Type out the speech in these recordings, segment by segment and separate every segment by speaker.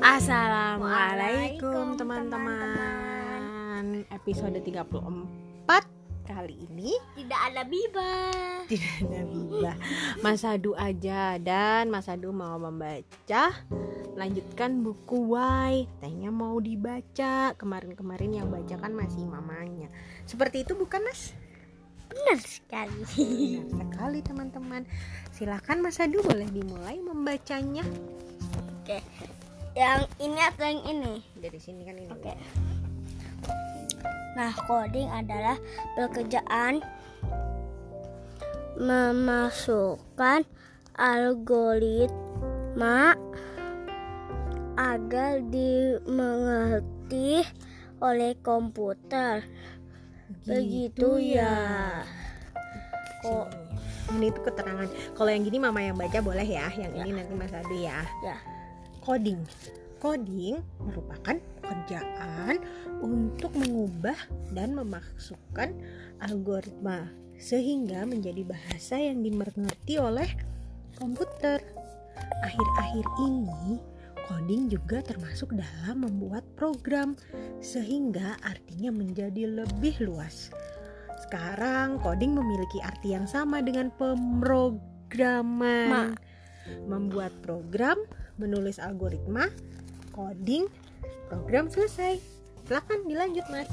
Speaker 1: Assalamualaikum teman-teman. Episode 34 kali ini.
Speaker 2: Tidak ada biba.
Speaker 1: Tidak ada Biba Mas Adu aja Dan Mas Adu mau membaca Lanjutkan buku Y Tanya mau dibaca. Kemarin-kemarin yang baca kan masih mamanya. Seperti itu bukan mas?
Speaker 2: Benar sekali.
Speaker 1: Benar sekali teman-teman. Silakan Mas Adu boleh dimulai membacanya.
Speaker 2: Oke. Yang ini atau yang ini?
Speaker 1: Dari sini kan ini
Speaker 2: Oke. Nah, coding adalah pekerjaan memasukkan algoritma agar dimengerti oleh komputer. Begitu ya. Kok
Speaker 1: Ini tuh keterangan Kalau yang gini mama yang baca boleh ya Yang ini nanti Mas Adu ya
Speaker 2: ya.
Speaker 1: Coding. Coding merupakan pekerjaan untuk mengubah dan memasukkan algoritma sehingga menjadi bahasa yang dimengerti oleh komputer. Akhir-akhir ini, coding juga termasuk dalam membuat program sehingga artinya menjadi lebih luas. Sekarang coding memiliki arti yang sama dengan pemrograman. Membuat program, menulis algoritma, coding, program selesai. Silakan dilanjut, Mas.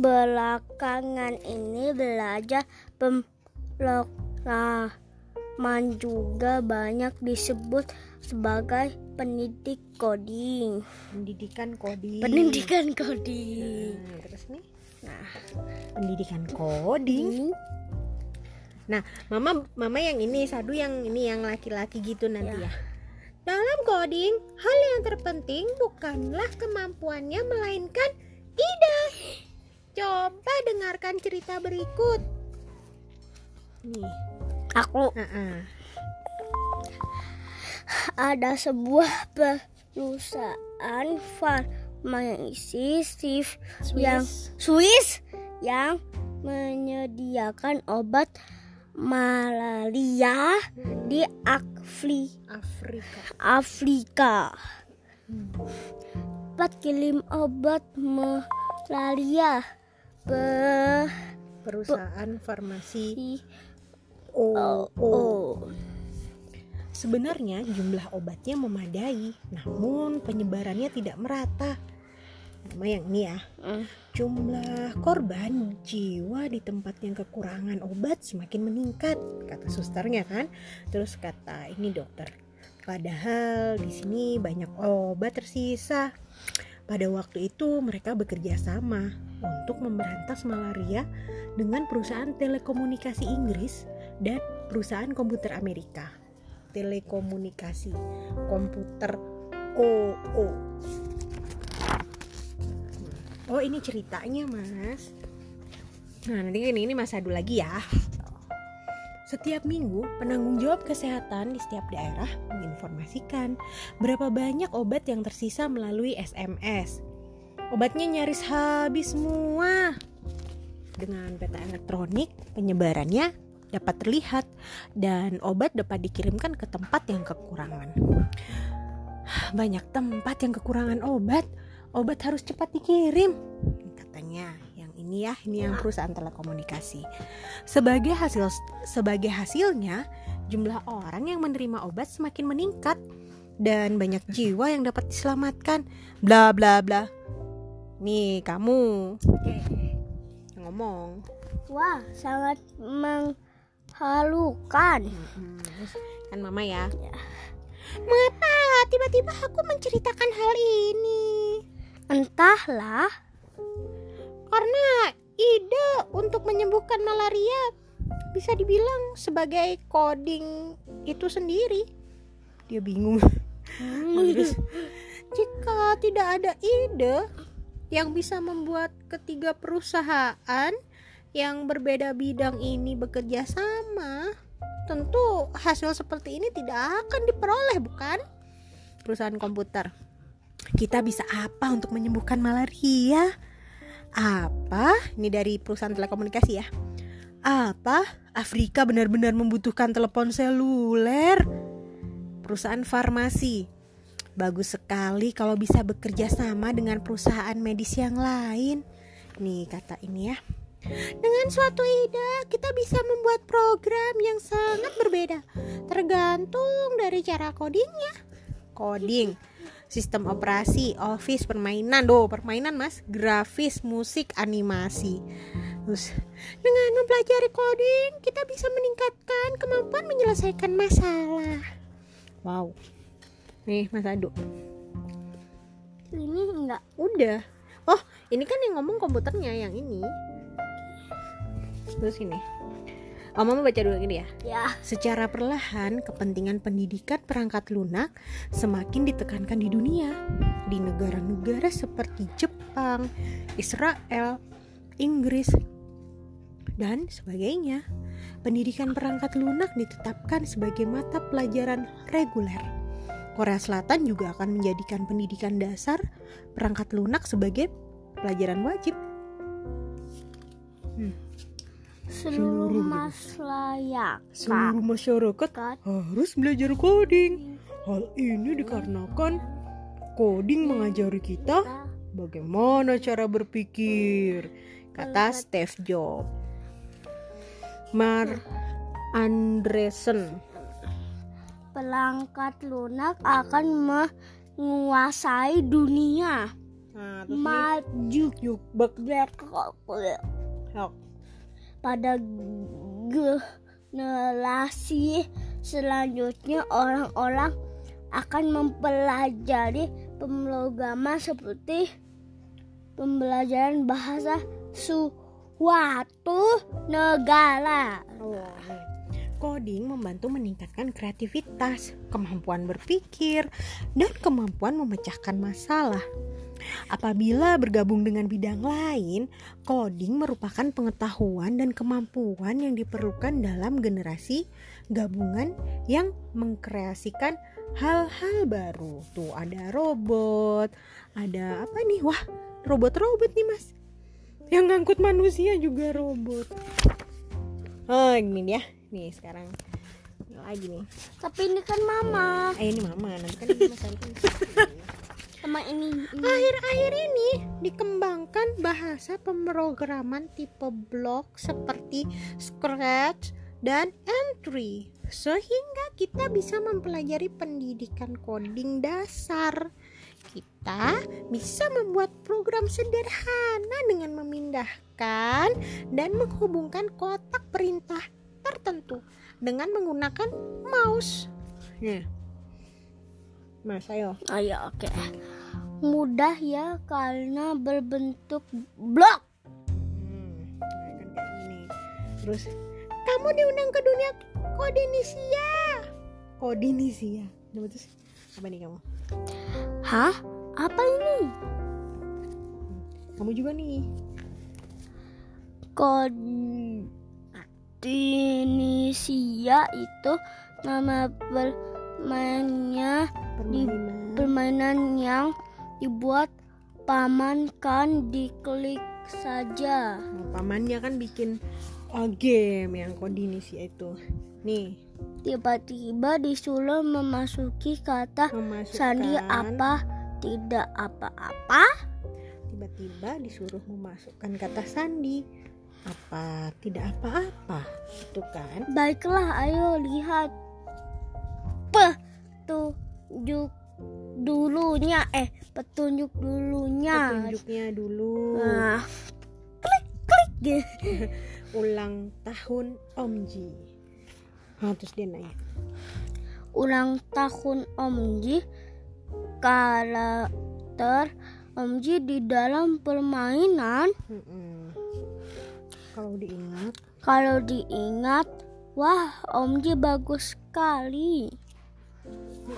Speaker 2: Belakangan ini belajar pemrograman juga banyak disebut sebagai pendidik coding.
Speaker 1: Pendidikan coding.
Speaker 2: Pendidikan coding.
Speaker 1: Nah, terus nih,
Speaker 2: Nah,
Speaker 1: pendidikan coding. Nah, mama mama yang ini, Sadu yang ini yang laki-laki gitu nanti ya. Dalam coding, hal yang terpenting bukanlah kemampuannya melainkan ide. Coba dengarkan cerita berikut. Nih,
Speaker 2: aku
Speaker 1: Heeh.
Speaker 2: ada sebuah perusahaan farmasi yang Swiss yang menyediakan obat malaria di Afri
Speaker 1: Afrika.
Speaker 2: Afrika. Empat kirim obat malaria be
Speaker 1: Perusahaan farmasi OO.
Speaker 2: oh.
Speaker 1: Sebenarnya jumlah obatnya memadai, namun penyebarannya tidak merata. Nama yang ini ya.
Speaker 2: Mm.
Speaker 1: Jumlah korban jiwa di tempat yang kekurangan obat semakin meningkat, kata susternya kan. Terus kata ini dokter. Padahal di sini banyak obat tersisa. Pada waktu itu mereka bekerja sama untuk memberantas malaria dengan perusahaan telekomunikasi Inggris dan perusahaan komputer Amerika. Telekomunikasi komputer OO. Oh ini ceritanya mas. Nah nanti ini, ini Mas Adu lagi ya. Setiap minggu penanggung jawab kesehatan di setiap daerah menginformasikan Berapa banyak obat yang tersisa melalui SMS Obatnya nyaris habis semua. Dengan peta elektronik penyebarannya dapat terlihat Dan obat dapat dikirimkan ke tempat yang kekurangan. Banyak tempat yang kekurangan obat obat harus cepat dikirim katanya. Yang ini ya ini yang perusahaan telekomunikasi. Sebagai hasil sebagai hasilnya jumlah orang yang menerima obat semakin meningkat dan banyak jiwa yang dapat diselamatkan. Bla bla bla. Nih kamu. Yang ngomong.
Speaker 2: Wah, sangat menghalukan.
Speaker 1: Kan mama ya.
Speaker 2: Ya.
Speaker 1: mengapa tiba-tiba aku menceritakan hal ini
Speaker 2: Entahlah,
Speaker 1: Karena ide untuk menyembuhkan malaria bisa dibilang sebagai coding itu sendiri. Dia bingung. Terus, jika tidak ada ide yang bisa membuat ketiga perusahaan yang berbeda bidang ini bekerja sama, tentu hasil seperti ini tidak akan diperoleh, bukan? Perusahaan komputer. Kita bisa apa untuk menyembuhkan malaria? Apa? Ini dari perusahaan telekomunikasi ya. Apa? Afrika benar-benar membutuhkan telepon seluler? Perusahaan farmasi. Bagus sekali kalau bisa bekerja sama dengan perusahaan medis yang lain. Nih kata ini ya. Dengan suatu ide, kita bisa membuat program yang sangat berbeda, tergantung dari cara codingnya. Coding, sistem operasi, office, permainan, doh permainan mas, grafis, musik, animasi. Terus, dengan mempelajari coding, kita bisa meningkatkan kemampuan menyelesaikan masalah. Wow, nih mas Adu,
Speaker 2: Ini enggak.
Speaker 1: udah. Oh, ini kan yang ngomong komputernya yang ini. Terus ini. Oh, mama baca dulu gini ya.
Speaker 2: Ya.
Speaker 1: Secara perlahan, kepentingan pendidikan perangkat lunak semakin ditekankan di dunia. Di negara-negara seperti Jepang, Israel, Inggris, dan sebagainya. Pendidikan perangkat lunak ditetapkan sebagai mata pelajaran reguler. Korea Selatan juga akan menjadikan pendidikan dasar perangkat lunak sebagai pelajaran wajib.
Speaker 2: Seluruh
Speaker 1: Seluruh
Speaker 2: masyarakat.
Speaker 1: Seluruh masyarakat
Speaker 2: Kat.
Speaker 1: harus belajar coding. Hal ini dikarenakan coding mengajari kita bagaimana cara berpikir, kata Steve Jobs. Mar Andresen.
Speaker 2: Perangkat lunak akan menguasai dunia.
Speaker 1: Nah,
Speaker 2: Maju
Speaker 1: yuk bak.
Speaker 2: Pada generasi selanjutnya orang-orang akan mempelajari pemrograman seperti pembelajaran bahasa suatu negara.
Speaker 1: Coding membantu meningkatkan kreativitas, kemampuan berpikir, dan kemampuan memecahkan masalah. Apabila bergabung dengan bidang lain, coding merupakan pengetahuan dan kemampuan yang diperlukan dalam generasi gabungan yang mengkreasikan hal-hal baru. Tuh ada robot, ada apa nih? Wah, robot-robot nih, Mas. Yang ngangkut manusia juga robot. Oh, ini ya. Nih sekarang lagi nih.
Speaker 2: Tapi ini kan mama.
Speaker 1: Eh ini mama, nanti kan ini Mas
Speaker 2: Sama ini. ini.
Speaker 1: Akhir-akhir ini dikembangkan bahasa pemrograman tipe blok seperti Scratch dan Entry sehingga kita bisa mempelajari pendidikan coding dasar. Kita bisa membuat program sederhana dengan memindahkan dan menghubungkan kotak perintah tertentu dengan menggunakan mouse. Nah. Mas, ayo.
Speaker 2: Ya oke. Mudah ya karena berbentuk blok.
Speaker 1: Hmm, nah kan kayak gini. Terus kamu diundang ke dunia Kodinisia. Kodinisia. Terus apa nih kamu?
Speaker 2: Hah? Apa ini?
Speaker 1: Kamu juga nih.
Speaker 2: Kodinisia itu nama permainnya di
Speaker 1: Permainan.
Speaker 2: permainan yang dibuat paman kan diklik saja.
Speaker 1: Nah, pamannya kan bikin uh, game yang Kodinisia itu. Nih,
Speaker 2: Tiba-tiba disuruh memasuki kata
Speaker 1: memasukkan
Speaker 2: sandi apa tidak apa-apa.
Speaker 1: tiba-tiba disuruh memasukkan kata sandi apa tidak apa-apa itu kan
Speaker 2: Baiklah, ayo lihat petunjuk dulunya. Eh, petunjuk dulunya.
Speaker 1: petunjuknya dulu
Speaker 2: Nah, klik klik.
Speaker 1: ulang tahun Om Ji nah, terus dia nanya
Speaker 2: Ulang tahun Om Ji karakter Om Ji di dalam permainan
Speaker 1: kalau diingat
Speaker 2: kalau diingat wah Om Ji bagus sekali.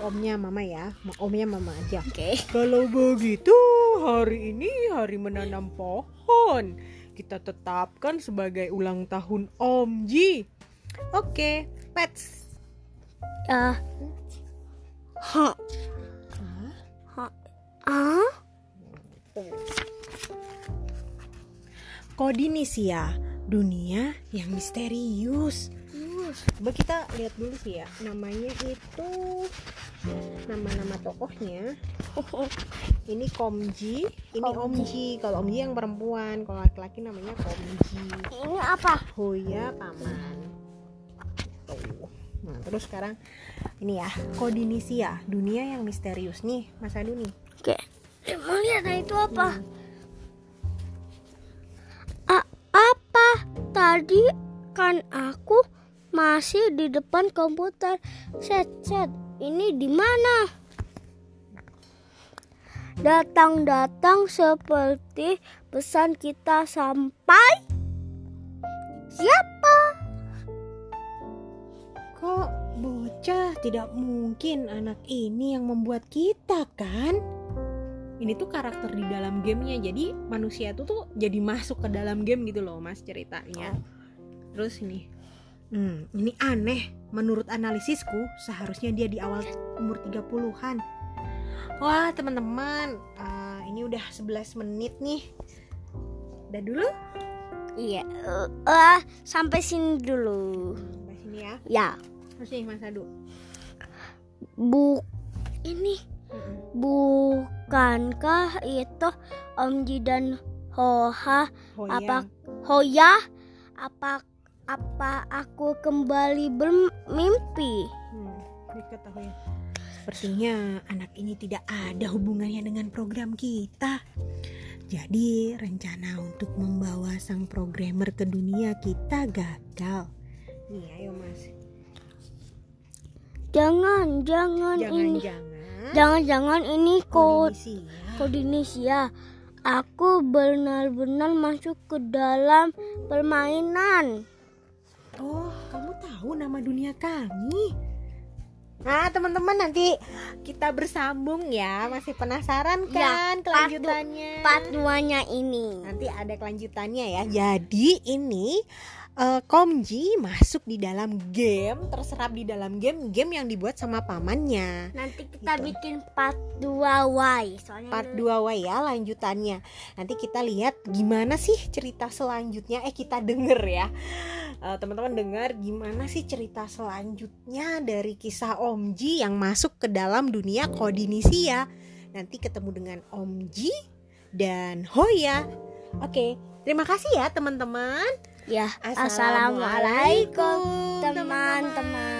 Speaker 1: Omnya mama ya. Omnya mama aja.
Speaker 2: Oke.
Speaker 1: kalau begitu hari ini hari menanam pohon. Kita tetapkan sebagai ulang tahun Om Ji. Oke pets
Speaker 2: Ah, ha,
Speaker 1: Ah,
Speaker 2: ah,
Speaker 1: Kodinisia dunia yang misterius Coba kita lihat dulu sih ya Namanya itu nama-nama tokohnya ini Komji ini Omji kalau Omji yang perempuan kalau laki-laki namanya Komji
Speaker 2: Ini apa?
Speaker 1: Hoya paman Tuh. nah terus sekarang ini ya Kodinisia dunia yang misterius nih Mas Adu nih
Speaker 2: Oke. Mau lihat nah, itu apa?
Speaker 1: Hmm.
Speaker 2: A- apa? Tadi kan aku masih di depan komputer. Set set. Ini di mana? Datang-datang seperti pesan kita sampai. Siapa?
Speaker 1: Kok bocah tidak mungkin anak ini yang membuat kita kan? Ini tuh karakter di dalam gamenya jadi manusia tuh tuh jadi masuk ke dalam game gitu loh mas ceritanya. Terus ini, hmm, ini aneh. Menurut analisisku seharusnya dia di awal umur 30-an. Wah teman-teman, eh, ini udah 11 menit nih. Udah dulu?
Speaker 2: Iya. eh, sampai sini dulu.
Speaker 1: Sampai sini ya.
Speaker 2: Ya.
Speaker 1: Terus nih Mas Adu.
Speaker 2: Bu ini
Speaker 1: Mm-mm.
Speaker 2: bukankah itu Omji dan Hoha
Speaker 1: Oh
Speaker 2: apa. Hoya apa apa aku kembali bermimpi
Speaker 1: Hmm, diketahui. Sepertinya anak ini tidak ada hubungannya dengan program kita. Jadi rencana untuk membawa sang programmer ke dunia kita gagal. Nih ayo mas.
Speaker 2: jangan jangan ini
Speaker 1: Jangan-jangan.
Speaker 2: jangan jangan ini
Speaker 1: ya.
Speaker 2: kode Indonesia aku benar-benar masuk ke dalam permainan
Speaker 1: Oh, kamu tahu nama dunia kami? Nah, teman-teman nanti kita bersambung ya. Masih penasaran
Speaker 2: Ya,
Speaker 1: kan
Speaker 2: du-
Speaker 1: kelanjutannya?
Speaker 2: part duanya ini
Speaker 1: Nanti ada kelanjutannya ya. Jadi ini eh, Komji masuk di dalam game, terserap di dalam game, game yang dibuat sama pamannya.
Speaker 2: nanti kita
Speaker 1: Gitu.
Speaker 2: bikin part 2Y soalnya
Speaker 1: Part 2 wa ya lanjutannya. Nanti kita lihat gimana sih cerita selanjutnya. Eh kita denger ya. Eh, teman-teman dengar gimana sih cerita selanjutnya dari kisah Omji yang masuk ke dalam dunia Kodinisia. Nanti ketemu dengan Omji dan Hoya. Oke, terima kasih ya teman-teman.
Speaker 2: Ya Assalamualaikum, teman-teman